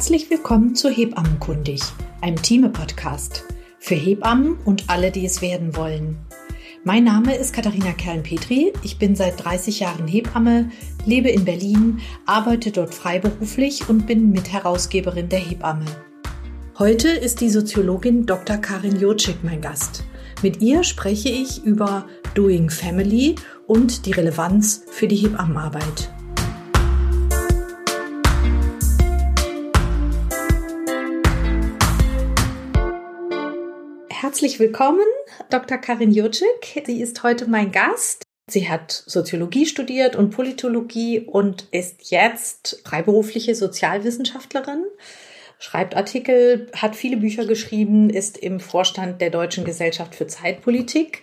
Herzlich willkommen zu Hebammenkundig, einem Team-Podcast für Hebammen und alle, die es werden wollen. Mein Name ist Katharina Kern-Petri. Ich bin seit 30 Jahren Hebamme, lebe in Berlin, arbeite dort freiberuflich und bin Mitherausgeberin der Hebamme. Heute ist die Soziologin Dr. Karin Jurczyk mein Gast. Mit ihr spreche ich über Doing Family und die Relevanz für die Hebammenarbeit. Herzlich willkommen, Dr. Karin Jurczyk. Sie ist heute mein Gast. Sie hat Soziologie studiert und Politologie und ist jetzt freiberufliche Sozialwissenschaftlerin, schreibt Artikel, hat viele Bücher geschrieben, ist im Vorstand der Deutschen Gesellschaft für Zeitpolitik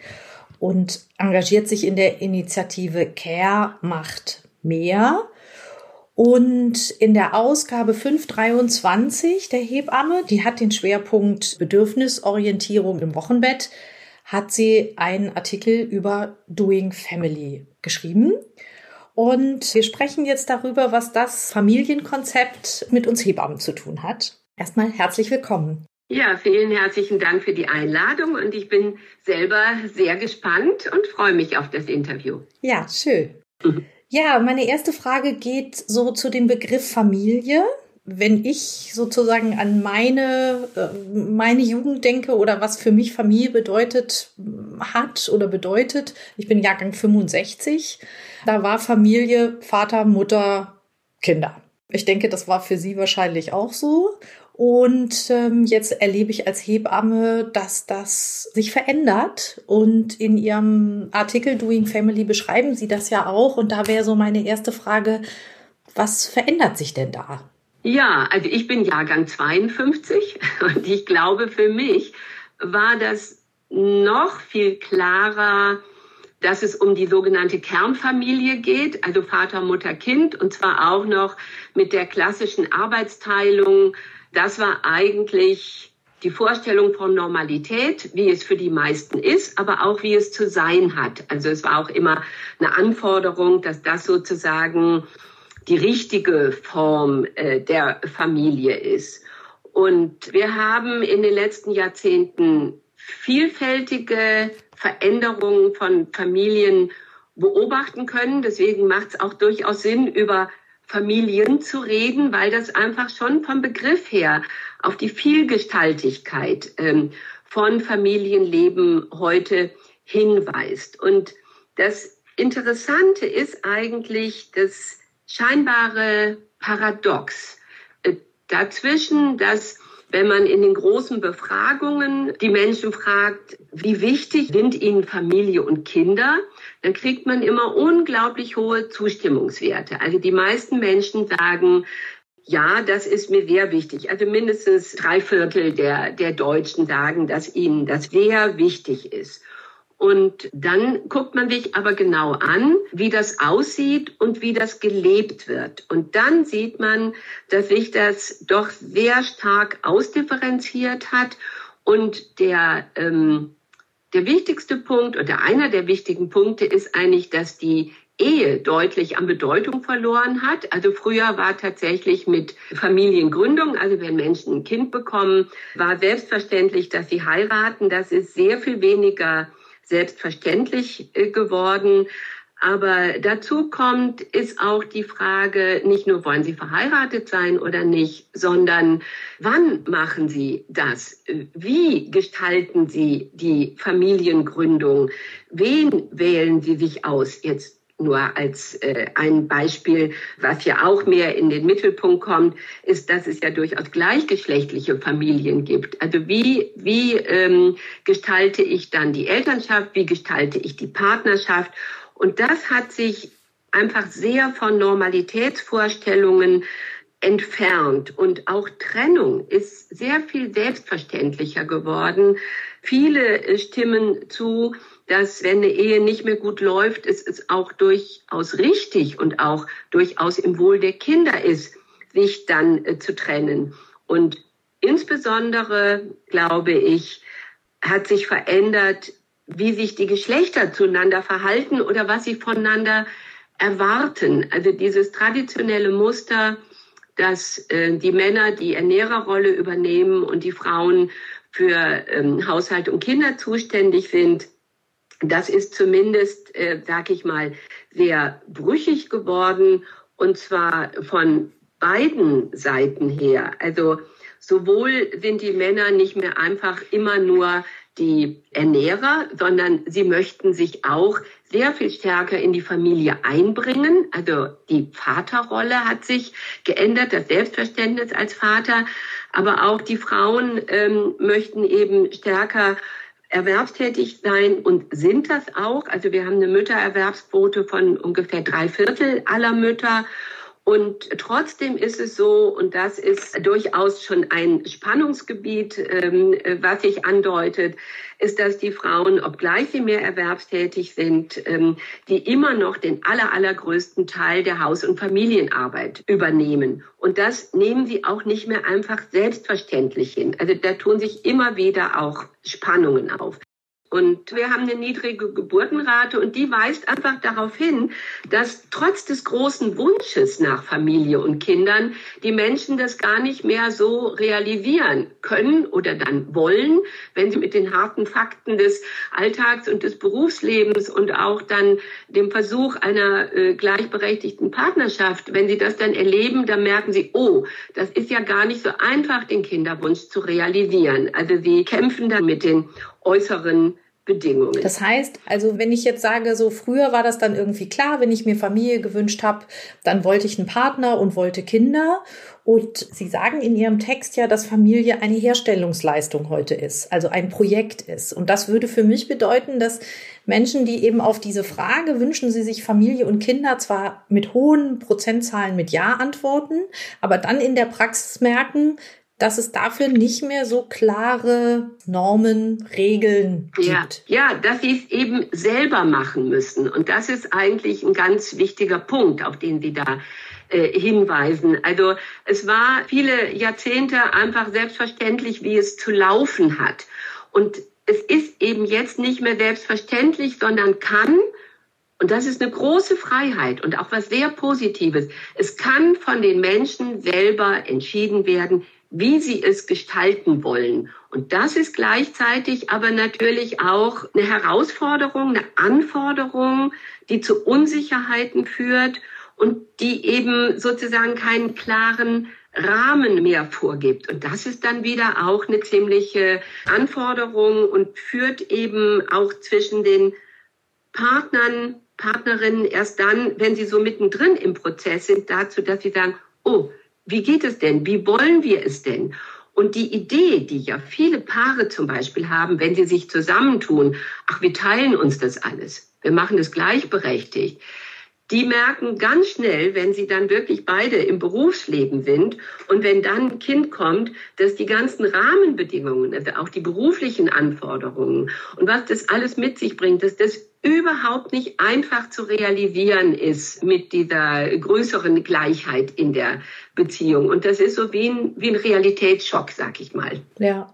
und engagiert sich in der Initiative Care macht mehr. Und in der Ausgabe 523 der Hebamme, die hat den Schwerpunkt Bedürfnisorientierung im Wochenbett, hat sie einen Artikel über Doing Family geschrieben. Und wir sprechen jetzt darüber, was das Familienkonzept mit uns Hebammen zu tun hat. Erstmal herzlich willkommen. Ja, vielen herzlichen Dank für die Einladung und ich bin selber sehr gespannt und freue mich auf das Interview. Ja, schön. Ja, meine erste Frage geht so zu dem Begriff Familie. Wenn ich sozusagen an meine, äh, meine Jugend denke oder was für mich Familie bedeutet hat oder bedeutet, ich bin Jahrgang 65, da war Familie Vater, Mutter, Kinder. Ich denke, das war für Sie wahrscheinlich auch so. Und ähm, jetzt erlebe ich als Hebamme, dass das sich verändert. Und in Ihrem Artikel Doing Family beschreiben Sie das ja auch. Und da wäre so meine erste Frage, was verändert sich denn da? Ja, also ich bin Jahrgang 52 und ich glaube, für mich war das noch viel klarer, dass es um die sogenannte Kernfamilie geht, also Vater, Mutter, Kind, und zwar auch noch mit der klassischen Arbeitsteilung das war eigentlich die Vorstellung von Normalität, wie es für die meisten ist, aber auch wie es zu sein hat. Also es war auch immer eine Anforderung, dass das sozusagen die richtige Form äh, der Familie ist. Und wir haben in den letzten Jahrzehnten vielfältige Veränderungen von Familien beobachten können. Deswegen macht es auch durchaus Sinn, über Familien zu reden, weil das einfach schon vom Begriff her auf die Vielgestaltigkeit ähm, von Familienleben heute hinweist. Und das Interessante ist eigentlich das scheinbare Paradox äh, dazwischen, dass wenn man in den großen Befragungen die Menschen fragt, wie wichtig sind ihnen Familie und Kinder, dann kriegt man immer unglaublich hohe Zustimmungswerte. Also die meisten Menschen sagen, ja, das ist mir sehr wichtig. Also mindestens drei Viertel der, der Deutschen sagen, dass ihnen das sehr wichtig ist. Und dann guckt man sich aber genau an, wie das aussieht und wie das gelebt wird. Und dann sieht man, dass sich das doch sehr stark ausdifferenziert hat und der, ähm, der wichtigste Punkt oder einer der wichtigen Punkte ist eigentlich, dass die Ehe deutlich an Bedeutung verloren hat. Also früher war tatsächlich mit Familiengründung, also wenn Menschen ein Kind bekommen, war selbstverständlich, dass sie heiraten. Das ist sehr viel weniger selbstverständlich äh, geworden. Aber dazu kommt, ist auch die Frage, nicht nur wollen Sie verheiratet sein oder nicht, sondern wann machen Sie das? Wie gestalten Sie die Familiengründung? Wen wählen Sie sich aus? Jetzt nur als äh, ein Beispiel, was ja auch mehr in den Mittelpunkt kommt, ist, dass es ja durchaus gleichgeschlechtliche Familien gibt. Also wie, wie ähm, gestalte ich dann die Elternschaft, wie gestalte ich die Partnerschaft? Und das hat sich einfach sehr von Normalitätsvorstellungen entfernt und auch Trennung ist sehr viel selbstverständlicher geworden. Viele stimmen zu, dass wenn eine Ehe nicht mehr gut läuft, es ist auch durchaus richtig und auch durchaus im Wohl der Kinder ist, sich dann äh, zu trennen. Und insbesondere, glaube ich, hat sich verändert, wie sich die Geschlechter zueinander verhalten oder was sie voneinander erwarten. Also dieses traditionelle Muster, dass äh, die Männer die Ernährerrolle übernehmen und die Frauen für ähm, Haushalt und Kinder zuständig sind. Das ist zumindest, äh, sag ich mal, sehr brüchig geworden und zwar von beiden Seiten her. Also sowohl sind die Männer nicht mehr einfach immer nur die Ernährer, sondern sie möchten sich auch sehr viel stärker in die Familie einbringen. Also die Vaterrolle hat sich geändert, das Selbstverständnis als Vater. Aber auch die Frauen ähm, möchten eben stärker erwerbstätig sein und sind das auch. Also wir haben eine Müttererwerbsquote von ungefähr drei Viertel aller Mütter. Und trotzdem ist es so, und das ist durchaus schon ein Spannungsgebiet, ähm, was sich andeutet, ist, dass die Frauen, obgleich sie mehr erwerbstätig sind, ähm, die immer noch den aller, allergrößten Teil der Haus- und Familienarbeit übernehmen. Und das nehmen sie auch nicht mehr einfach selbstverständlich hin. Also da tun sich immer wieder auch Spannungen auf. Und wir haben eine niedrige Geburtenrate und die weist einfach darauf hin, dass trotz des großen Wunsches nach Familie und Kindern die Menschen das gar nicht mehr so realisieren können oder dann wollen, wenn sie mit den harten Fakten des Alltags und des Berufslebens und auch dann dem Versuch einer äh, gleichberechtigten Partnerschaft, wenn sie das dann erleben, dann merken sie, oh, das ist ja gar nicht so einfach, den Kinderwunsch zu realisieren. Also sie kämpfen dann mit den äußeren Bedingungen. Das heißt, also wenn ich jetzt sage, so früher war das dann irgendwie klar, wenn ich mir Familie gewünscht habe, dann wollte ich einen Partner und wollte Kinder. Und Sie sagen in Ihrem Text ja, dass Familie eine Herstellungsleistung heute ist, also ein Projekt ist. Und das würde für mich bedeuten, dass Menschen, die eben auf diese Frage, wünschen sie sich Familie und Kinder, zwar mit hohen Prozentzahlen mit Ja antworten, aber dann in der Praxis merken, dass es dafür nicht mehr so klare Normen, Regeln gibt. Ja, ja dass sie es eben selber machen müssen. Und das ist eigentlich ein ganz wichtiger Punkt, auf den Sie da äh, hinweisen. Also es war viele Jahrzehnte einfach selbstverständlich, wie es zu laufen hat. Und es ist eben jetzt nicht mehr selbstverständlich, sondern kann, und das ist eine große Freiheit und auch was sehr Positives, es kann von den Menschen selber entschieden werden, wie sie es gestalten wollen. Und das ist gleichzeitig aber natürlich auch eine Herausforderung, eine Anforderung, die zu Unsicherheiten führt und die eben sozusagen keinen klaren Rahmen mehr vorgibt. Und das ist dann wieder auch eine ziemliche Anforderung und führt eben auch zwischen den Partnern, Partnerinnen erst dann, wenn sie so mittendrin im Prozess sind, dazu, dass sie sagen, oh, wie geht es denn? Wie wollen wir es denn? Und die Idee, die ja viele Paare zum Beispiel haben, wenn sie sich zusammentun, ach, wir teilen uns das alles, wir machen das gleichberechtigt, die merken ganz schnell, wenn sie dann wirklich beide im Berufsleben sind und wenn dann ein Kind kommt, dass die ganzen Rahmenbedingungen, also auch die beruflichen Anforderungen und was das alles mit sich bringt, dass das überhaupt nicht einfach zu realisieren ist mit dieser größeren Gleichheit in der Beziehung. Und das ist so wie ein, wie ein Realitätsschock, sag ich mal. Ja.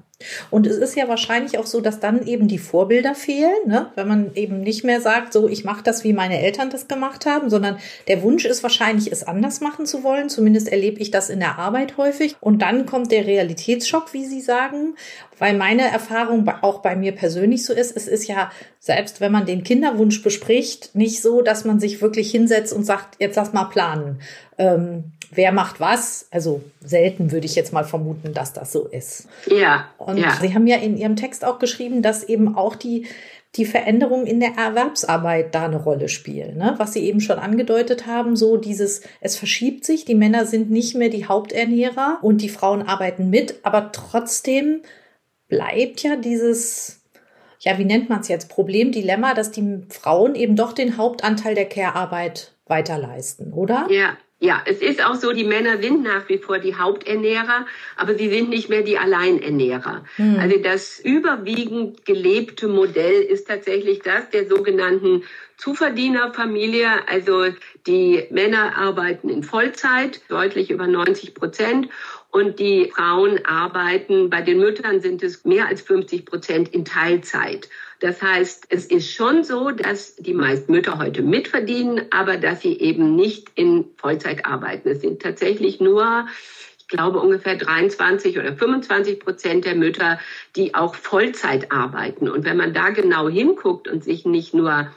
Und es ist ja wahrscheinlich auch so, dass dann eben die Vorbilder fehlen, ne? wenn man eben nicht mehr sagt, so ich mache das, wie meine Eltern das gemacht haben, sondern der Wunsch ist wahrscheinlich, es anders machen zu wollen. Zumindest erlebe ich das in der Arbeit häufig. Und dann kommt der Realitätsschock, wie Sie sagen, weil meine Erfahrung auch bei mir persönlich so ist. Es ist ja, selbst wenn man den Kinderwunsch bespricht, nicht so, dass man sich wirklich hinsetzt und sagt, jetzt lass mal planen. Ähm, wer macht was. Also selten würde ich jetzt mal vermuten, dass das so ist. Ja. Und ja. Sie haben ja in Ihrem Text auch geschrieben, dass eben auch die die Veränderungen in der Erwerbsarbeit da eine Rolle spielen. Ne? Was Sie eben schon angedeutet haben, so dieses, es verschiebt sich, die Männer sind nicht mehr die Haupternährer und die Frauen arbeiten mit, aber trotzdem bleibt ja dieses, ja, wie nennt man es jetzt, Problem, Dilemma, dass die Frauen eben doch den Hauptanteil der Care-Arbeit weiterleisten, oder? Ja, ja, es ist auch so, die Männer sind nach wie vor die Haupternährer, aber sie sind nicht mehr die Alleinernährer. Hm. Also das überwiegend gelebte Modell ist tatsächlich das der sogenannten Zuverdienerfamilie. Also die Männer arbeiten in Vollzeit, deutlich über 90 Prozent Und die Frauen arbeiten, bei den Müttern sind es mehr als 50 Prozent in Teilzeit. Das heißt, es ist schon so, dass die meisten Mütter heute mitverdienen, aber dass sie eben nicht in Vollzeit arbeiten. Es sind tatsächlich nur ich glaube, ungefähr 23 oder 25 Prozent der Mütter, die auch Vollzeit arbeiten. Und wenn man da genau hinguckt und sich nicht nur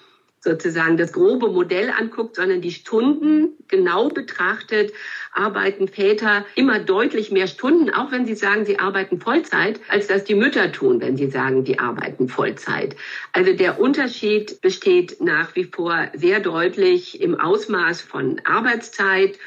sozusagen das grobe Modell anguckt, sondern die Stunden genau betrachtet, arbeiten Väter immer deutlich mehr Stunden, auch wenn sie sagen, sie arbeiten Vollzeit, als dass die Mütter tun, wenn sie sagen, die arbeiten Vollzeit. Also der Unterschied besteht nach wie vor sehr deutlich im Ausmaß von Arbeitszeit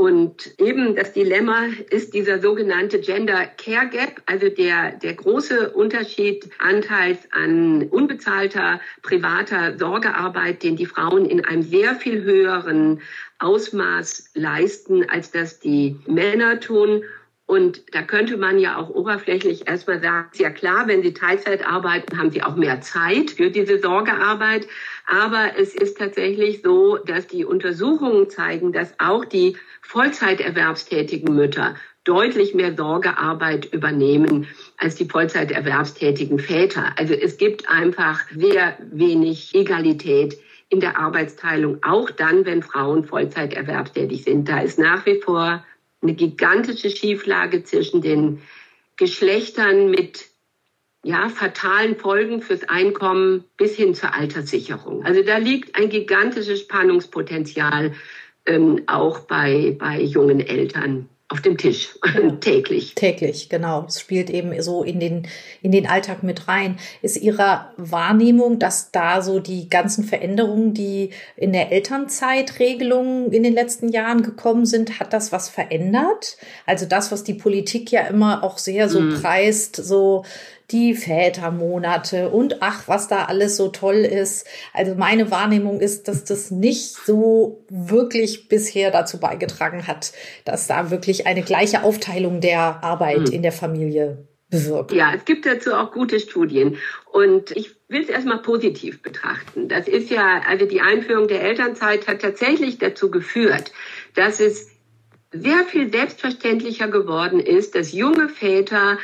und eben das Dilemma ist dieser sogenannte Gender Care Gap, also der, der große Unterschied anteils an unbezahlter privater Sorgearbeit, den die Frauen in einem sehr viel höheren Ausmaß leisten, als das die Männer tun. Und da könnte man ja auch oberflächlich erstmal sagen, ja klar, wenn Sie Teilzeit arbeiten, haben Sie auch mehr Zeit für diese Sorgearbeit. Aber es ist tatsächlich so, dass die Untersuchungen zeigen, dass auch die Vollzeiterwerbstätigen Mütter deutlich mehr Sorgearbeit übernehmen als die Vollzeiterwerbstätigen Väter. Also es gibt einfach sehr wenig Egalität in der Arbeitsteilung, auch dann, wenn Frauen Vollzeiterwerbstätig sind. Da ist nach wie vor eine gigantische Schieflage zwischen den Geschlechtern mit ja, fatalen Folgen fürs Einkommen bis hin zur Alterssicherung. Also da liegt ein gigantisches Spannungspotenzial ähm, auch bei, bei jungen Eltern auf dem Tisch ja. täglich. Täglich, genau. Es spielt eben so in den, in den Alltag mit rein. Ist Ihrer Wahrnehmung, dass da so die ganzen Veränderungen, die in der Elternzeitregelung in den letzten Jahren gekommen sind, hat das was verändert? Also das, was die Politik ja immer auch sehr so hm. preist, so die Vätermonate und ach, was da alles so toll ist. Also meine Wahrnehmung ist, dass das nicht so wirklich bisher dazu beigetragen hat, dass da wirklich eine gleiche Aufteilung der Arbeit hm. in der Familie bewirkt. Ja, es gibt dazu auch gute Studien. Und ich will es erstmal positiv betrachten. Das ist ja, also die Einführung der Elternzeit hat tatsächlich dazu geführt, dass es sehr viel selbstverständlicher geworden ist, dass junge Väter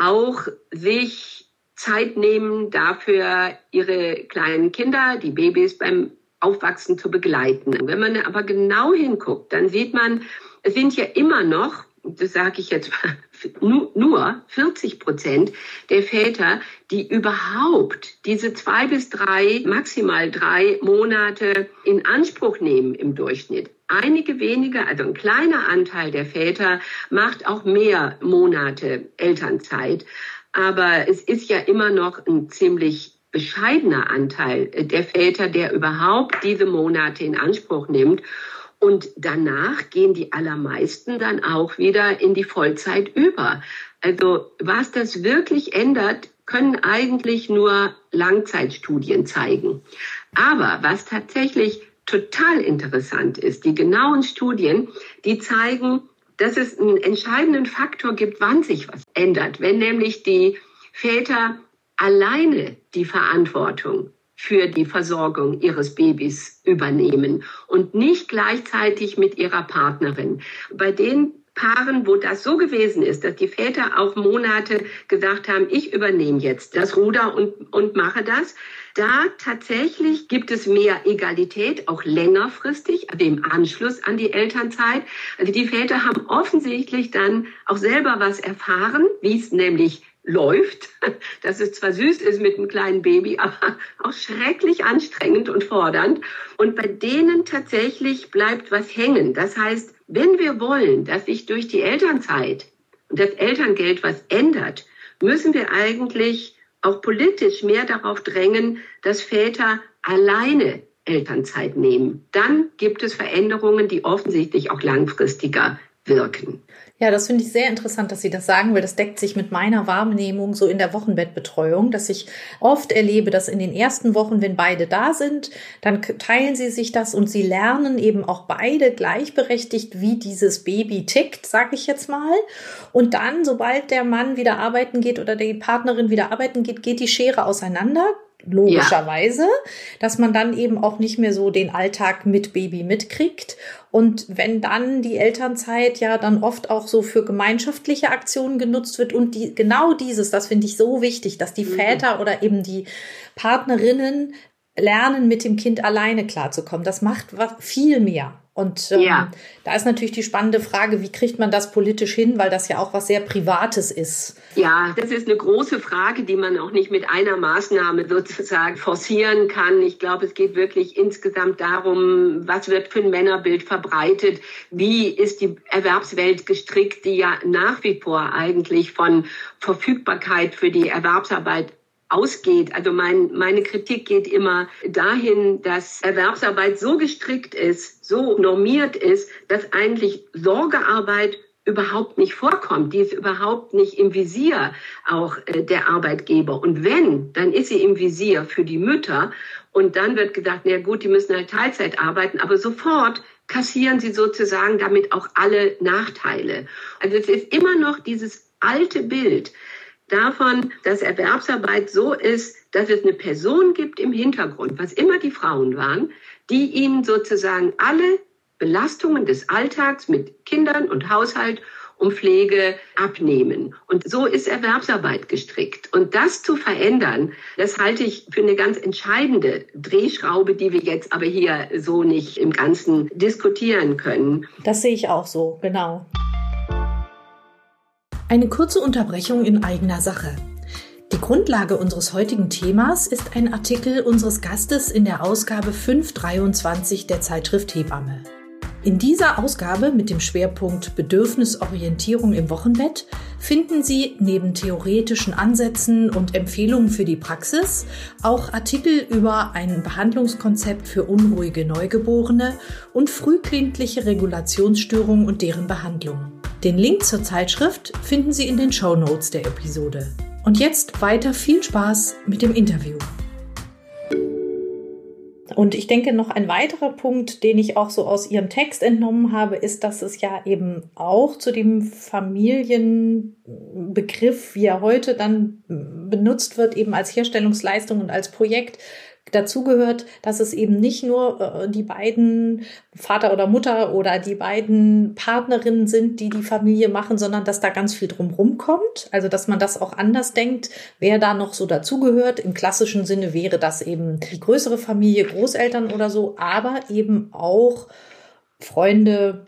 auch sich Zeit nehmen, dafür ihre kleinen Kinder, die Babys beim Aufwachsen zu begleiten. Wenn man aber genau hinguckt, dann sieht man, es sind ja immer noch, das sage ich jetzt nur 40 Prozent der Väter, die überhaupt diese zwei bis drei, maximal drei Monate in Anspruch nehmen im Durchschnitt. Einige wenige, also ein kleiner Anteil der Väter macht auch mehr Monate Elternzeit. Aber es ist ja immer noch ein ziemlich bescheidener Anteil der Väter, der überhaupt diese Monate in Anspruch nimmt. Und danach gehen die allermeisten dann auch wieder in die Vollzeit über. Also was das wirklich ändert, können eigentlich nur Langzeitstudien zeigen. Aber was tatsächlich total interessant ist, die genauen Studien, die zeigen, dass es einen entscheidenden Faktor gibt, wann sich was ändert. Wenn nämlich die Väter alleine die Verantwortung für die Versorgung ihres Babys übernehmen und nicht gleichzeitig mit ihrer Partnerin. Bei den Paaren, wo das so gewesen ist, dass die Väter auf Monate gesagt haben, ich übernehme jetzt das Ruder und, und mache das, da tatsächlich gibt es mehr Egalität, auch längerfristig, im Anschluss an die Elternzeit. Also die Väter haben offensichtlich dann auch selber was erfahren, wie es nämlich läuft, dass es zwar süß ist mit einem kleinen Baby, aber auch schrecklich anstrengend und fordernd. Und bei denen tatsächlich bleibt was hängen. Das heißt, wenn wir wollen, dass sich durch die Elternzeit und das Elterngeld was ändert, müssen wir eigentlich auch politisch mehr darauf drängen, dass Väter alleine Elternzeit nehmen. Dann gibt es Veränderungen, die offensichtlich auch langfristiger wirken. Ja, das finde ich sehr interessant, dass Sie das sagen, weil das deckt sich mit meiner Wahrnehmung so in der Wochenbettbetreuung, dass ich oft erlebe, dass in den ersten Wochen, wenn beide da sind, dann teilen sie sich das und sie lernen eben auch beide gleichberechtigt, wie dieses Baby tickt, sage ich jetzt mal. Und dann, sobald der Mann wieder arbeiten geht oder die Partnerin wieder arbeiten geht, geht die Schere auseinander logischerweise, ja. dass man dann eben auch nicht mehr so den Alltag mit Baby mitkriegt. Und wenn dann die Elternzeit ja dann oft auch so für gemeinschaftliche Aktionen genutzt wird und die, genau dieses, das finde ich so wichtig, dass die mhm. Väter oder eben die Partnerinnen lernen, mit dem Kind alleine klarzukommen. Das macht viel mehr. Und ähm, ja. da ist natürlich die spannende Frage, wie kriegt man das politisch hin, weil das ja auch was sehr Privates ist. Ja, das ist eine große Frage, die man auch nicht mit einer Maßnahme sozusagen forcieren kann. Ich glaube, es geht wirklich insgesamt darum, was wird für ein Männerbild verbreitet, wie ist die Erwerbswelt gestrickt, die ja nach wie vor eigentlich von Verfügbarkeit für die Erwerbsarbeit ausgeht. Also mein, meine Kritik geht immer dahin, dass Erwerbsarbeit so gestrickt ist, so normiert ist, dass eigentlich Sorgearbeit überhaupt nicht vorkommt. Die ist überhaupt nicht im Visier auch äh, der Arbeitgeber. Und wenn, dann ist sie im Visier für die Mütter. Und dann wird gesagt, na gut, die müssen halt Teilzeit arbeiten, aber sofort kassieren sie sozusagen damit auch alle Nachteile. Also es ist immer noch dieses alte Bild, davon, dass Erwerbsarbeit so ist, dass es eine Person gibt im Hintergrund, was immer die Frauen waren, die ihnen sozusagen alle Belastungen des Alltags mit Kindern und Haushalt und Pflege abnehmen. Und so ist Erwerbsarbeit gestrickt. Und das zu verändern, das halte ich für eine ganz entscheidende Drehschraube, die wir jetzt aber hier so nicht im Ganzen diskutieren können. Das sehe ich auch so, genau. Eine kurze Unterbrechung in eigener Sache. Die Grundlage unseres heutigen Themas ist ein Artikel unseres Gastes in der Ausgabe 523 der Zeitschrift Hebamme. In dieser Ausgabe mit dem Schwerpunkt Bedürfnisorientierung im Wochenbett finden Sie neben theoretischen Ansätzen und Empfehlungen für die Praxis auch Artikel über ein Behandlungskonzept für unruhige Neugeborene und frühkindliche Regulationsstörungen und deren Behandlung. Den Link zur Zeitschrift finden Sie in den Show Notes der Episode. Und jetzt weiter viel Spaß mit dem Interview. Und ich denke, noch ein weiterer Punkt, den ich auch so aus Ihrem Text entnommen habe, ist, dass es ja eben auch zu dem Familienbegriff, wie er heute dann benutzt wird, eben als Herstellungsleistung und als Projekt, dazu gehört, dass es eben nicht nur äh, die beiden Vater oder Mutter oder die beiden Partnerinnen sind, die die Familie machen, sondern dass da ganz viel drumherum kommt. Also dass man das auch anders denkt, wer da noch so dazugehört. Im klassischen Sinne wäre das eben die größere Familie, Großeltern oder so, aber eben auch Freunde,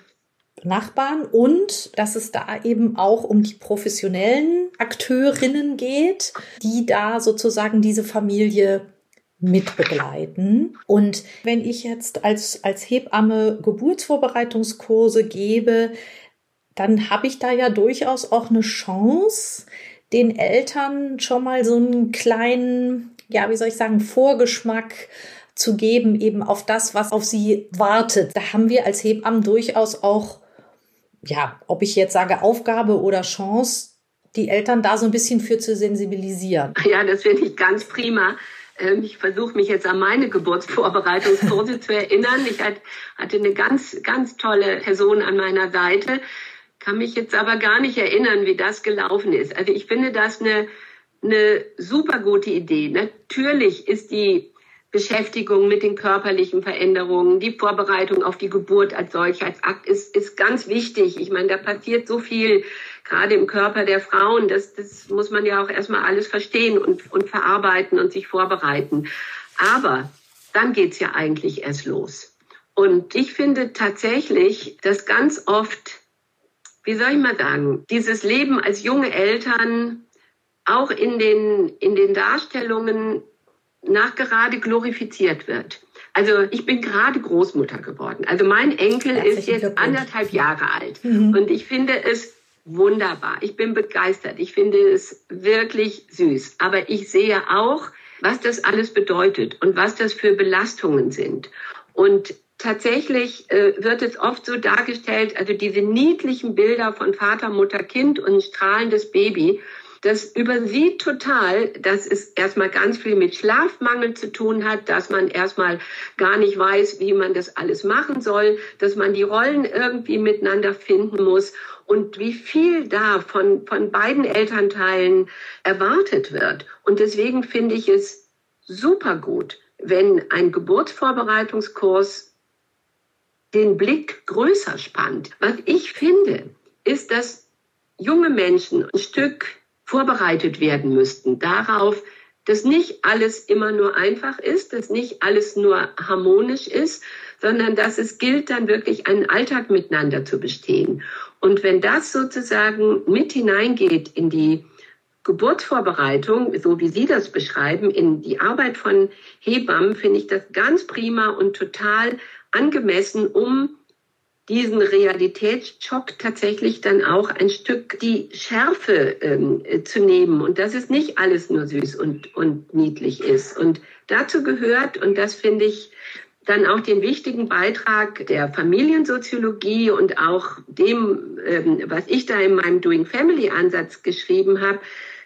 Nachbarn und dass es da eben auch um die professionellen Akteurinnen geht, die da sozusagen diese Familie mitbegleiten. Und wenn ich jetzt als, als Hebamme Geburtsvorbereitungskurse gebe, dann habe ich da ja durchaus auch eine Chance, den Eltern schon mal so einen kleinen, ja, wie soll ich sagen, Vorgeschmack zu geben, eben auf das, was auf sie wartet. Da haben wir als Hebammen durchaus auch, ja, ob ich jetzt sage Aufgabe oder Chance, die Eltern da so ein bisschen für zu sensibilisieren. Ja, das finde ich ganz prima. Ähm, ich versuche mich jetzt an meine Geburtsvorbereitungskurse zu erinnern. Ich hatte eine ganz, ganz tolle Person an meiner Seite, kann mich jetzt aber gar nicht erinnern, wie das gelaufen ist. Also ich finde das eine, eine super gute Idee. Natürlich ist die Beschäftigung mit den körperlichen Veränderungen, die Vorbereitung auf die Geburt als solch, als Akt ist, ist ganz wichtig. Ich meine, da passiert so viel gerade im Körper der Frauen, das, das muss man ja auch erstmal alles verstehen und, und verarbeiten und sich vorbereiten. Aber dann geht's ja eigentlich erst los. Und ich finde tatsächlich, dass ganz oft, wie soll ich mal sagen, dieses Leben als junge Eltern auch in den, in den Darstellungen nachgerade glorifiziert wird. Also ich bin gerade Großmutter geworden. Also mein Enkel ist jetzt anderthalb Jahre alt. Mhm. Und ich finde es wunderbar. Ich bin begeistert. Ich finde es wirklich süß. Aber ich sehe auch, was das alles bedeutet und was das für Belastungen sind. Und tatsächlich äh, wird es oft so dargestellt, also diese niedlichen Bilder von Vater, Mutter, Kind und strahlendes Baby. Das übersieht total, dass es erstmal ganz viel mit Schlafmangel zu tun hat, dass man erstmal gar nicht weiß, wie man das alles machen soll, dass man die Rollen irgendwie miteinander finden muss und wie viel da von, von beiden Elternteilen erwartet wird. Und deswegen finde ich es super gut, wenn ein Geburtsvorbereitungskurs den Blick größer spannt. Was ich finde, ist, dass junge Menschen ein Stück vorbereitet werden müssten darauf, dass nicht alles immer nur einfach ist, dass nicht alles nur harmonisch ist, sondern dass es gilt, dann wirklich einen Alltag miteinander zu bestehen. Und wenn das sozusagen mit hineingeht in die Geburtsvorbereitung, so wie Sie das beschreiben, in die Arbeit von Hebammen, finde ich das ganz prima und total angemessen, um diesen Realitätsschock tatsächlich dann auch ein Stück die Schärfe ähm, zu nehmen und dass es nicht alles nur süß und, und niedlich ist. Und dazu gehört, und das finde ich dann auch den wichtigen Beitrag der Familiensoziologie und auch dem, ähm, was ich da in meinem Doing Family Ansatz geschrieben habe,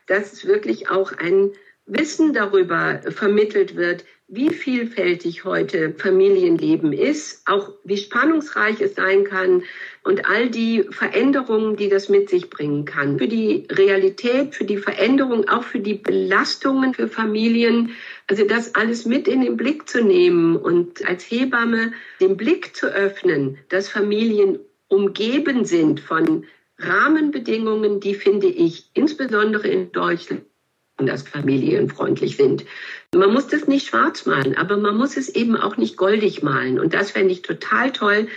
dass wirklich auch ein Wissen darüber vermittelt wird, wie vielfältig heute Familienleben ist, auch wie spannungsreich es sein kann und all die Veränderungen, die das mit sich bringen kann. Für die Realität, für die Veränderung, auch für die Belastungen für Familien, also das alles mit in den Blick zu nehmen und als Hebamme den Blick zu öffnen, dass Familien umgeben sind von Rahmenbedingungen, die finde ich insbesondere in Deutschland dass familienfreundlich sind. Man muss das nicht schwarz malen, aber man muss es eben auch nicht goldig malen. Und das fände ich total toll,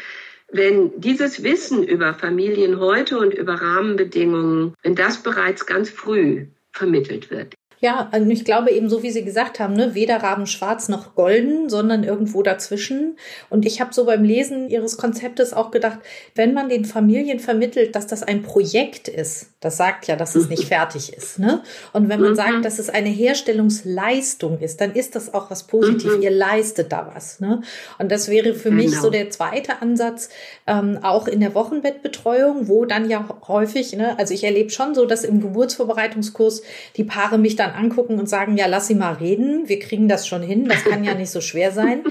wenn dieses Wissen über Familien heute und über Rahmenbedingungen, wenn das bereits ganz früh vermittelt wird. Ja, ich glaube eben so, wie Sie gesagt haben, ne, weder Rabenschwarz noch golden, sondern irgendwo dazwischen. Und ich habe so beim Lesen Ihres Konzeptes auch gedacht, wenn man den Familien vermittelt, dass das ein Projekt ist, das sagt ja, dass es nicht fertig ist. Ne? Und wenn man mhm. sagt, dass es eine Herstellungsleistung ist, dann ist das auch was Positives. Mhm. Ihr leistet da was. Ne? Und das wäre für genau. mich so der zweite Ansatz, ähm, auch in der Wochenbettbetreuung, wo dann ja häufig, ne, also ich erlebe schon so, dass im Geburtsvorbereitungskurs die Paare mich dann dann angucken und sagen, ja, lass sie mal reden, wir kriegen das schon hin, das kann ja nicht so schwer sein.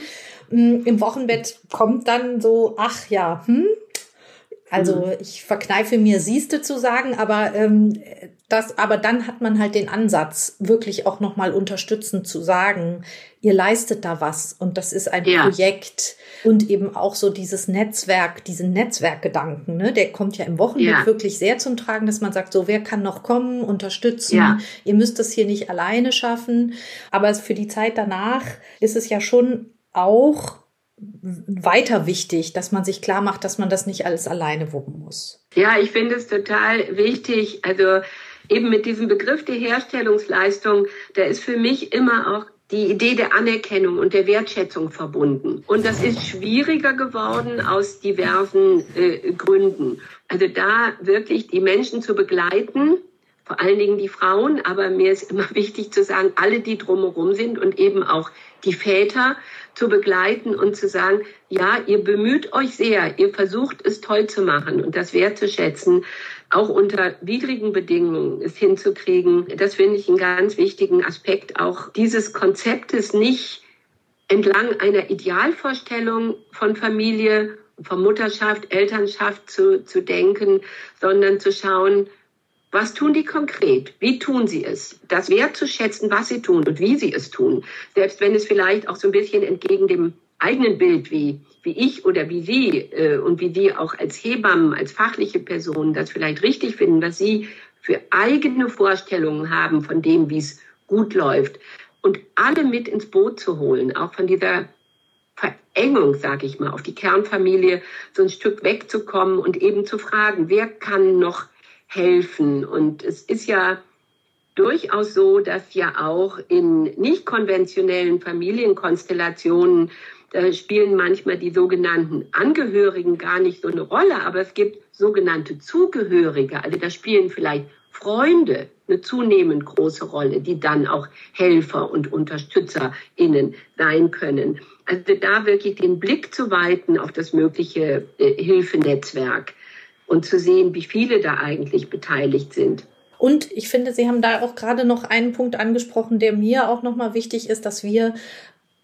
Mm, Im Wochenbett kommt dann so, ach ja, hm, also mhm. ich verkneife mir Sieste zu sagen, aber ähm, das, aber dann hat man halt den Ansatz, wirklich auch nochmal unterstützend zu sagen, ihr leistet da was und das ist ein ja. Projekt und eben auch so dieses Netzwerk, diesen Netzwerkgedanken, ne, der kommt ja im Wochenbett ja. wirklich sehr zum Tragen, dass man sagt, so wer kann noch kommen, unterstützen, ja. ihr müsst das hier nicht alleine schaffen, aber für die Zeit danach ist es ja schon auch weiter wichtig, dass man sich klar macht, dass man das nicht alles alleine wuppen muss. Ja, ich finde es total wichtig. Also eben mit diesem Begriff der Herstellungsleistung, da ist für mich immer auch die Idee der Anerkennung und der Wertschätzung verbunden. Und das ist schwieriger geworden aus diversen äh, Gründen. Also da wirklich die Menschen zu begleiten, vor allen Dingen die Frauen, aber mir ist immer wichtig zu sagen, alle, die drumherum sind und eben auch die Väter zu begleiten und zu sagen, ja, ihr bemüht euch sehr, ihr versucht es toll zu machen und das wertzuschätzen, auch unter widrigen Bedingungen es hinzukriegen. Das finde ich einen ganz wichtigen Aspekt auch dieses Konzeptes nicht entlang einer Idealvorstellung von Familie, von Mutterschaft, Elternschaft zu, zu denken, sondern zu schauen, was tun die konkret? Wie tun sie es? Das wertzuschätzen, was sie tun und wie sie es tun. Selbst wenn es vielleicht auch so ein bisschen entgegen dem eigenen Bild, wie, wie ich oder wie Sie äh, und wie Sie auch als Hebammen, als fachliche Personen das vielleicht richtig finden, was Sie für eigene Vorstellungen haben von dem, wie es gut läuft. Und alle mit ins Boot zu holen, auch von dieser Verengung, sage ich mal, auf die Kernfamilie so ein Stück wegzukommen und eben zu fragen, wer kann noch helfen. Und es ist ja durchaus so, dass ja auch in nicht konventionellen Familienkonstellationen da spielen manchmal die sogenannten Angehörigen gar nicht so eine Rolle, aber es gibt sogenannte Zugehörige. Also da spielen vielleicht Freunde eine zunehmend große Rolle, die dann auch Helfer und UnterstützerInnen sein können. Also da wirklich den Blick zu weiten auf das mögliche äh, Hilfenetzwerk und zu sehen, wie viele da eigentlich beteiligt sind. Und ich finde, Sie haben da auch gerade noch einen Punkt angesprochen, der mir auch nochmal wichtig ist, dass wir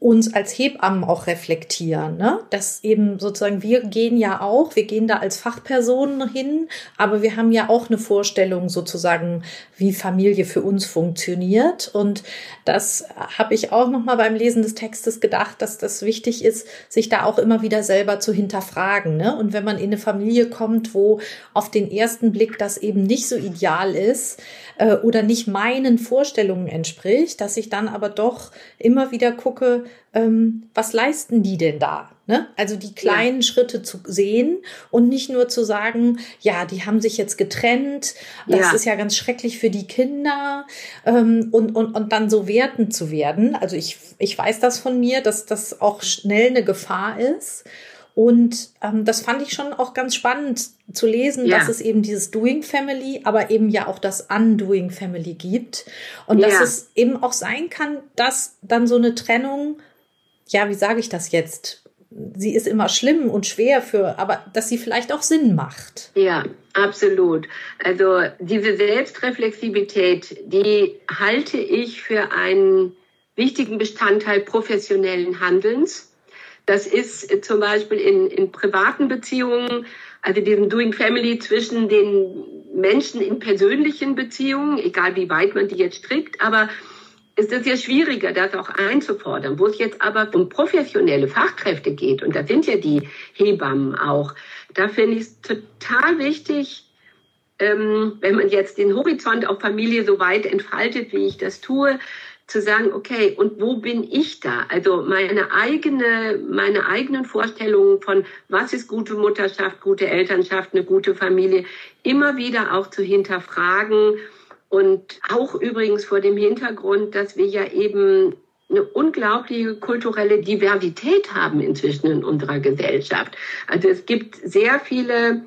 uns als Hebammen auch reflektieren, ne? Dass eben sozusagen wir gehen ja auch, wir gehen da als Fachpersonen hin, aber wir haben ja auch eine Vorstellung sozusagen, wie Familie für uns funktioniert und das habe ich auch noch mal beim Lesen des Textes gedacht, dass das wichtig ist, sich da auch immer wieder selber zu hinterfragen, ne? Und wenn man in eine Familie kommt, wo auf den ersten Blick das eben nicht so ideal ist äh, oder nicht meinen Vorstellungen entspricht, dass ich dann aber doch immer wieder gucke, ähm, was leisten die denn da? Ne? Also die kleinen ja. Schritte zu sehen und nicht nur zu sagen, ja, die haben sich jetzt getrennt, das ja. ist ja ganz schrecklich für die Kinder ähm, und, und, und dann so wertend zu werden. Also ich, ich weiß das von mir, dass das auch schnell eine Gefahr ist. Und ähm, das fand ich schon auch ganz spannend zu lesen, ja. dass es eben dieses Doing Family, aber eben ja auch das Undoing Family gibt. Und ja. dass es eben auch sein kann, dass dann so eine Trennung, ja, wie sage ich das jetzt? Sie ist immer schlimm und schwer für, aber dass sie vielleicht auch Sinn macht. Ja, absolut. Also diese Selbstreflexivität, die halte ich für einen wichtigen Bestandteil professionellen Handelns das ist zum Beispiel in, in privaten Beziehungen, also diesem Doing Family zwischen den Menschen in persönlichen Beziehungen, egal wie weit man die jetzt strickt, aber ist es ja schwieriger, das auch einzufordern. Wo es jetzt aber um professionelle Fachkräfte geht, und da sind ja die Hebammen auch, da finde ich es total wichtig, ähm, wenn man jetzt den Horizont auf Familie so weit entfaltet, wie ich das tue, zu sagen, okay, und wo bin ich da? Also meine eigene, meine eigenen Vorstellungen von, was ist gute Mutterschaft, gute Elternschaft, eine gute Familie, immer wieder auch zu hinterfragen und auch übrigens vor dem Hintergrund, dass wir ja eben eine unglaubliche kulturelle Diversität haben inzwischen in unserer Gesellschaft. Also es gibt sehr viele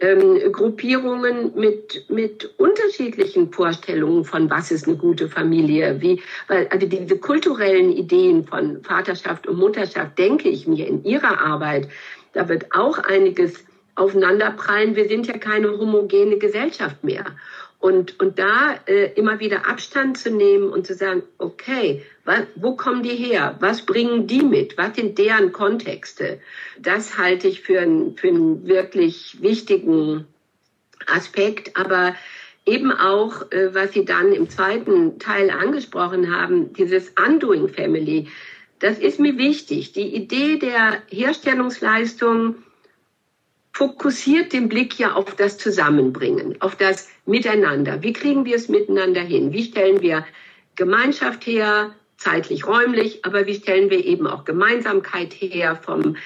ähm, Gruppierungen mit, mit unterschiedlichen Vorstellungen von was ist eine gute Familie, wie, weil, also diese kulturellen Ideen von Vaterschaft und Mutterschaft, denke ich mir in ihrer Arbeit, da wird auch einiges aufeinanderprallen. Wir sind ja keine homogene Gesellschaft mehr. Und, und da äh, immer wieder Abstand zu nehmen und zu sagen, okay, was, wo kommen die her? Was bringen die mit? Was sind deren Kontexte? Das halte ich für, ein, für einen wirklich wichtigen Aspekt. Aber eben auch, äh, was Sie dann im zweiten Teil angesprochen haben, dieses Undoing Family, das ist mir wichtig. Die Idee der Herstellungsleistung, fokussiert den Blick ja auf das Zusammenbringen, auf das Miteinander. Wie kriegen wir es miteinander hin? Wie stellen wir Gemeinschaft her, zeitlich, räumlich, aber wie stellen wir eben auch Gemeinsamkeit her vom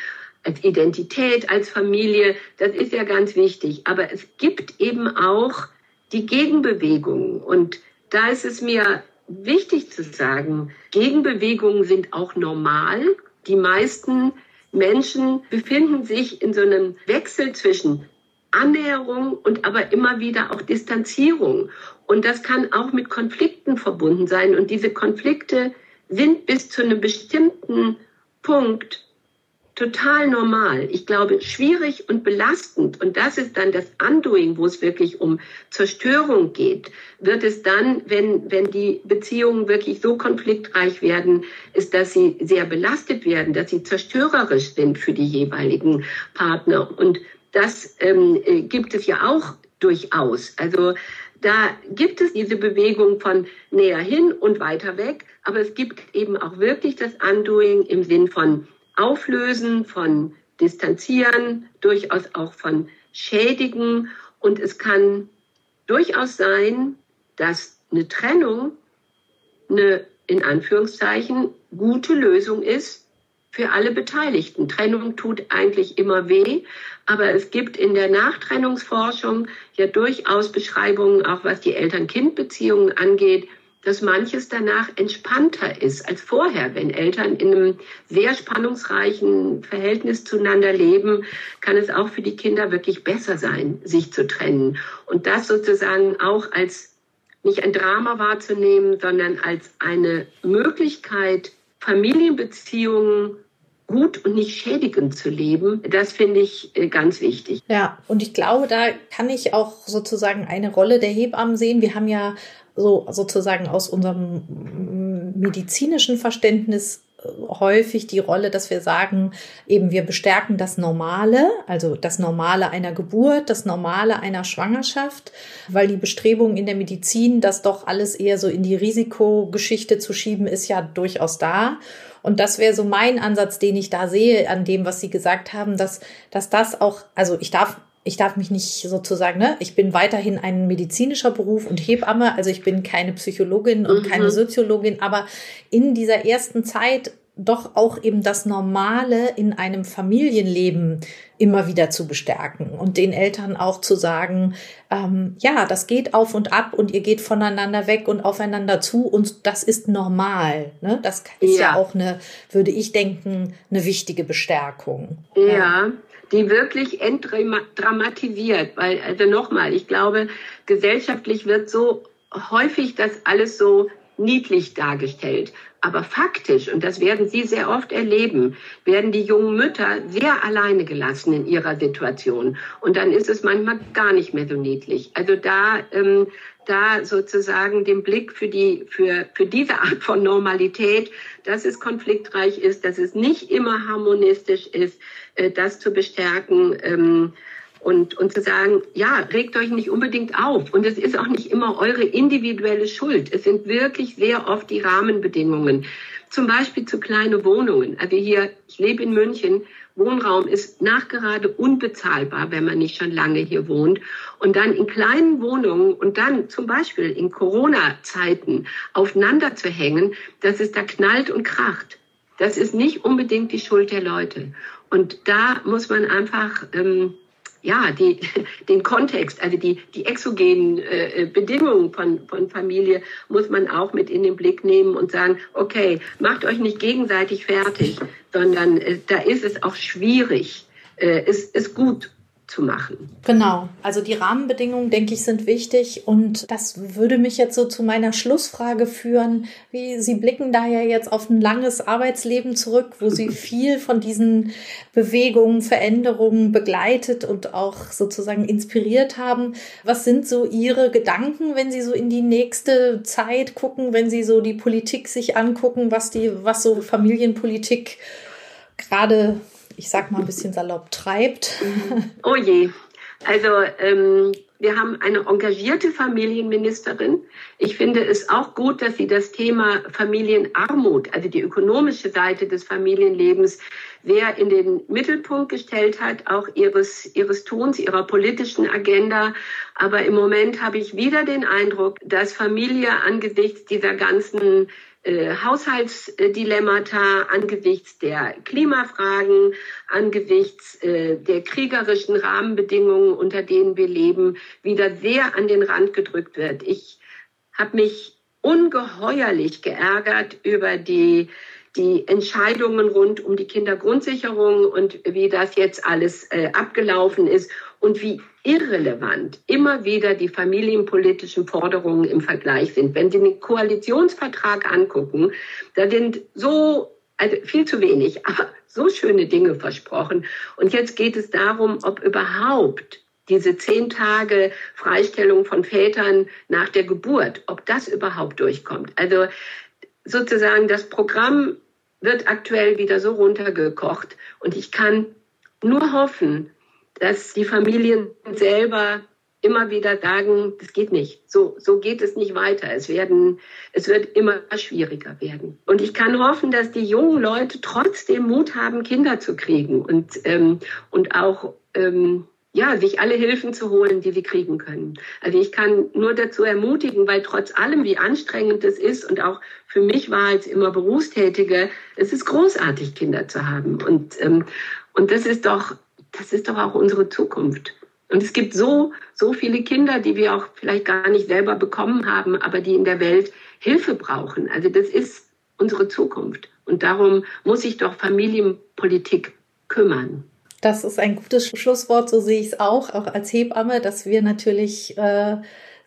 als Identität, als Familie, das ist ja ganz wichtig. Aber es gibt eben auch die Gegenbewegungen. Und da ist es mir wichtig zu sagen, Gegenbewegungen sind auch normal. Die meisten Menschen befinden sich in so einem Wechsel zwischen Annäherung und aber immer wieder auch Distanzierung. Und das kann auch mit Konflikten verbunden sein. Und diese Konflikte sind bis zu einem bestimmten Punkt total normal. Ich glaube, schwierig und belastend. Und das ist dann das Undoing, wo es wirklich um Zerstörung geht. Wird es dann, wenn, wenn die Beziehungen wirklich so konfliktreich werden, ist, dass sie sehr belastet werden, dass sie zerstörerisch sind für die jeweiligen Partner. Und das ähm, äh, gibt es ja auch durchaus. Also da gibt es diese Bewegung von näher hin und weiter weg, aber es gibt eben auch wirklich das Undoing im Sinn von Auflösen, von Distanzieren, durchaus auch von Schädigen. Und es kann durchaus sein, dass eine Trennung eine in Anführungszeichen gute Lösung ist für alle Beteiligten. Trennung tut eigentlich immer weh, aber es gibt in der Nachtrennungsforschung ja durchaus Beschreibungen, auch was die Eltern-Kind-Beziehungen angeht, dass manches danach entspannter ist als vorher. Wenn Eltern in einem sehr spannungsreichen Verhältnis zueinander leben, kann es auch für die Kinder wirklich besser sein, sich zu trennen. Und das sozusagen auch als nicht ein Drama wahrzunehmen, sondern als eine Möglichkeit, Familienbeziehungen gut und nicht schädigend zu leben, das finde ich äh, ganz wichtig. Ja, und ich glaube, da kann ich auch sozusagen eine Rolle der Hebammen sehen. Wir haben ja so sozusagen aus unserem medizinischen Verständnis häufig die Rolle, dass wir sagen, eben wir bestärken das Normale, also das Normale einer Geburt, das Normale einer Schwangerschaft, weil die Bestrebung in der Medizin, das doch alles eher so in die Risikogeschichte zu schieben, ist ja durchaus da. Und das wäre so mein Ansatz, den ich da sehe an dem, was Sie gesagt haben, dass, dass das auch, also ich darf ich darf mich nicht sozusagen, ne, ich bin weiterhin ein medizinischer Beruf und Hebamme, also ich bin keine Psychologin und mhm. keine Soziologin, aber in dieser ersten Zeit doch auch eben das Normale in einem Familienleben immer wieder zu bestärken und den Eltern auch zu sagen, ähm, ja, das geht auf und ab und ihr geht voneinander weg und aufeinander zu und das ist normal. Ne? Das ist ja. ja auch eine, würde ich denken, eine wichtige Bestärkung. Ja. ja die wirklich entdramatisiert, weil, also nochmal, ich glaube, gesellschaftlich wird so häufig das alles so niedlich dargestellt. Aber faktisch, und das werden Sie sehr oft erleben, werden die jungen Mütter sehr alleine gelassen in ihrer Situation. Und dann ist es manchmal gar nicht mehr so niedlich. Also da, ähm, da sozusagen den Blick für die, für, für diese Art von Normalität, dass es konfliktreich ist, dass es nicht immer harmonistisch ist, äh, das zu bestärken. Ähm, und, und zu sagen, ja, regt euch nicht unbedingt auf. Und es ist auch nicht immer eure individuelle Schuld. Es sind wirklich sehr oft die Rahmenbedingungen. Zum Beispiel zu kleine Wohnungen. Also hier, ich lebe in München, Wohnraum ist nachgerade unbezahlbar, wenn man nicht schon lange hier wohnt. Und dann in kleinen Wohnungen und dann zum Beispiel in Corona-Zeiten aufeinander zu hängen, dass es da knallt und kracht. Das ist nicht unbedingt die Schuld der Leute. Und da muss man einfach ähm, ja, die, den Kontext, also die, die exogenen äh, Bedingungen von, von Familie muss man auch mit in den Blick nehmen und sagen, okay, macht euch nicht gegenseitig fertig, sondern äh, da ist es auch schwierig, äh, es ist gut zu machen. Genau, also die Rahmenbedingungen, denke ich, sind wichtig und das würde mich jetzt so zu meiner Schlussfrage führen. Wie Sie blicken da ja jetzt auf ein langes Arbeitsleben zurück, wo Sie viel von diesen Bewegungen, Veränderungen begleitet und auch sozusagen inspiriert haben. Was sind so Ihre Gedanken, wenn Sie so in die nächste Zeit gucken, wenn Sie so die Politik sich angucken, was die, was so Familienpolitik gerade ich sag mal ein bisschen salopp treibt. Oh je. Also ähm, wir haben eine engagierte Familienministerin. Ich finde es auch gut, dass sie das Thema Familienarmut, also die ökonomische Seite des Familienlebens, sehr in den Mittelpunkt gestellt hat, auch ihres, ihres Tuns, ihrer politischen Agenda. Aber im Moment habe ich wieder den Eindruck, dass Familie angesichts dieser ganzen äh, Haushaltsdilemmata angesichts der Klimafragen, angesichts äh, der kriegerischen Rahmenbedingungen, unter denen wir leben, wieder sehr an den Rand gedrückt wird. Ich habe mich ungeheuerlich geärgert über die die Entscheidungen rund um die Kindergrundsicherung und wie das jetzt alles äh, abgelaufen ist und wie irrelevant immer wieder die familienpolitischen Forderungen im Vergleich sind. Wenn Sie den Koalitionsvertrag angucken, da sind so, also viel zu wenig, aber so schöne Dinge versprochen. Und jetzt geht es darum, ob überhaupt diese zehn Tage Freistellung von Vätern nach der Geburt, ob das überhaupt durchkommt. Also sozusagen das Programm wird aktuell wieder so runtergekocht und ich kann nur hoffen, dass die Familien selber immer wieder sagen, das geht nicht. So, so geht es nicht weiter. Es werden, es wird immer schwieriger werden. Und ich kann hoffen, dass die jungen Leute trotzdem Mut haben, Kinder zu kriegen und, ähm, und auch, ähm, ja, sich alle Hilfen zu holen, die sie kriegen können. Also ich kann nur dazu ermutigen, weil trotz allem, wie anstrengend es ist und auch für mich war als immer Berufstätige, es ist großartig, Kinder zu haben. Und, ähm, und das ist doch das ist doch auch unsere Zukunft. Und es gibt so, so viele Kinder, die wir auch vielleicht gar nicht selber bekommen haben, aber die in der Welt Hilfe brauchen. Also das ist unsere Zukunft. Und darum muss sich doch Familienpolitik kümmern. Das ist ein gutes Schlusswort, so sehe ich es auch, auch als Hebamme, dass wir natürlich äh,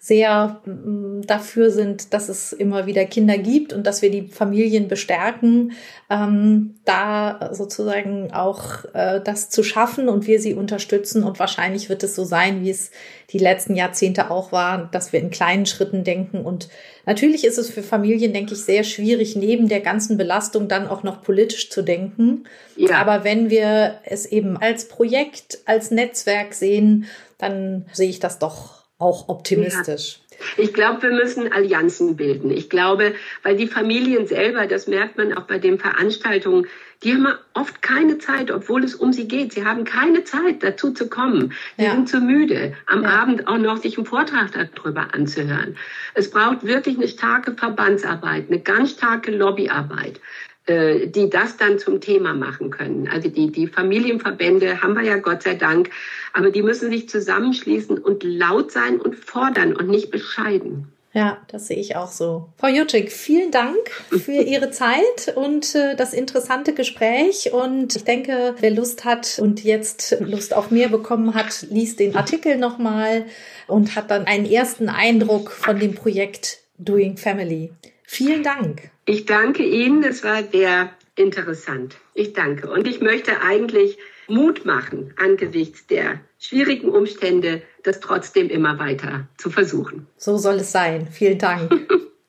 sehr mm, dafür sind, dass es immer wieder Kinder gibt und dass wir die Familien bestärken, ähm, da sozusagen auch äh, das zu schaffen und wir sie unterstützen. Und wahrscheinlich wird es so sein, wie es die letzten Jahrzehnte auch war, dass wir in kleinen Schritten denken. Und natürlich ist es für Familien, denke ich, sehr schwierig, neben der ganzen Belastung dann auch noch politisch zu denken. Ja. Aber wenn wir es eben als Projekt, als Netzwerk sehen, dann sehe ich das doch auch optimistisch. Ja. Ich glaube, wir müssen Allianzen bilden. Ich glaube, weil die Familien selber, das merkt man auch bei den Veranstaltungen, die haben oft keine Zeit, obwohl es um sie geht. Sie haben keine Zeit, dazu zu kommen. Sie ja. sind zu müde, am ja. Abend auch noch sich einen Vortrag darüber anzuhören. Es braucht wirklich eine starke Verbandsarbeit, eine ganz starke Lobbyarbeit. Äh, die das dann zum Thema machen können. Also die, die Familienverbände haben wir ja Gott sei Dank, aber die müssen sich zusammenschließen und laut sein und fordern und nicht bescheiden. Ja, das sehe ich auch so. Frau Jutschik, vielen Dank für Ihre Zeit und äh, das interessante Gespräch. Und ich denke, wer Lust hat und jetzt Lust auf mehr bekommen hat, liest den Artikel nochmal und hat dann einen ersten Eindruck von dem Projekt Doing Family. Vielen Dank. Ich danke Ihnen, es war sehr interessant. Ich danke. Und ich möchte eigentlich Mut machen angesichts der schwierigen Umstände, das trotzdem immer weiter zu versuchen. So soll es sein. Vielen Dank.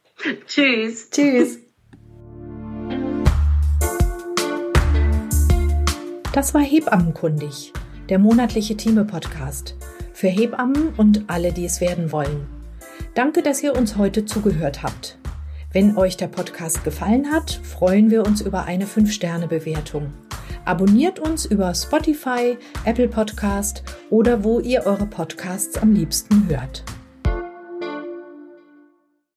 Tschüss. Tschüss. Das war Hebammenkundig, der monatliche Thieme-Podcast für Hebammen und alle, die es werden wollen. Danke, dass ihr uns heute zugehört habt. Wenn euch der Podcast gefallen hat, freuen wir uns über eine 5-Sterne-Bewertung. Abonniert uns über Spotify, Apple Podcast oder wo ihr eure Podcasts am liebsten hört.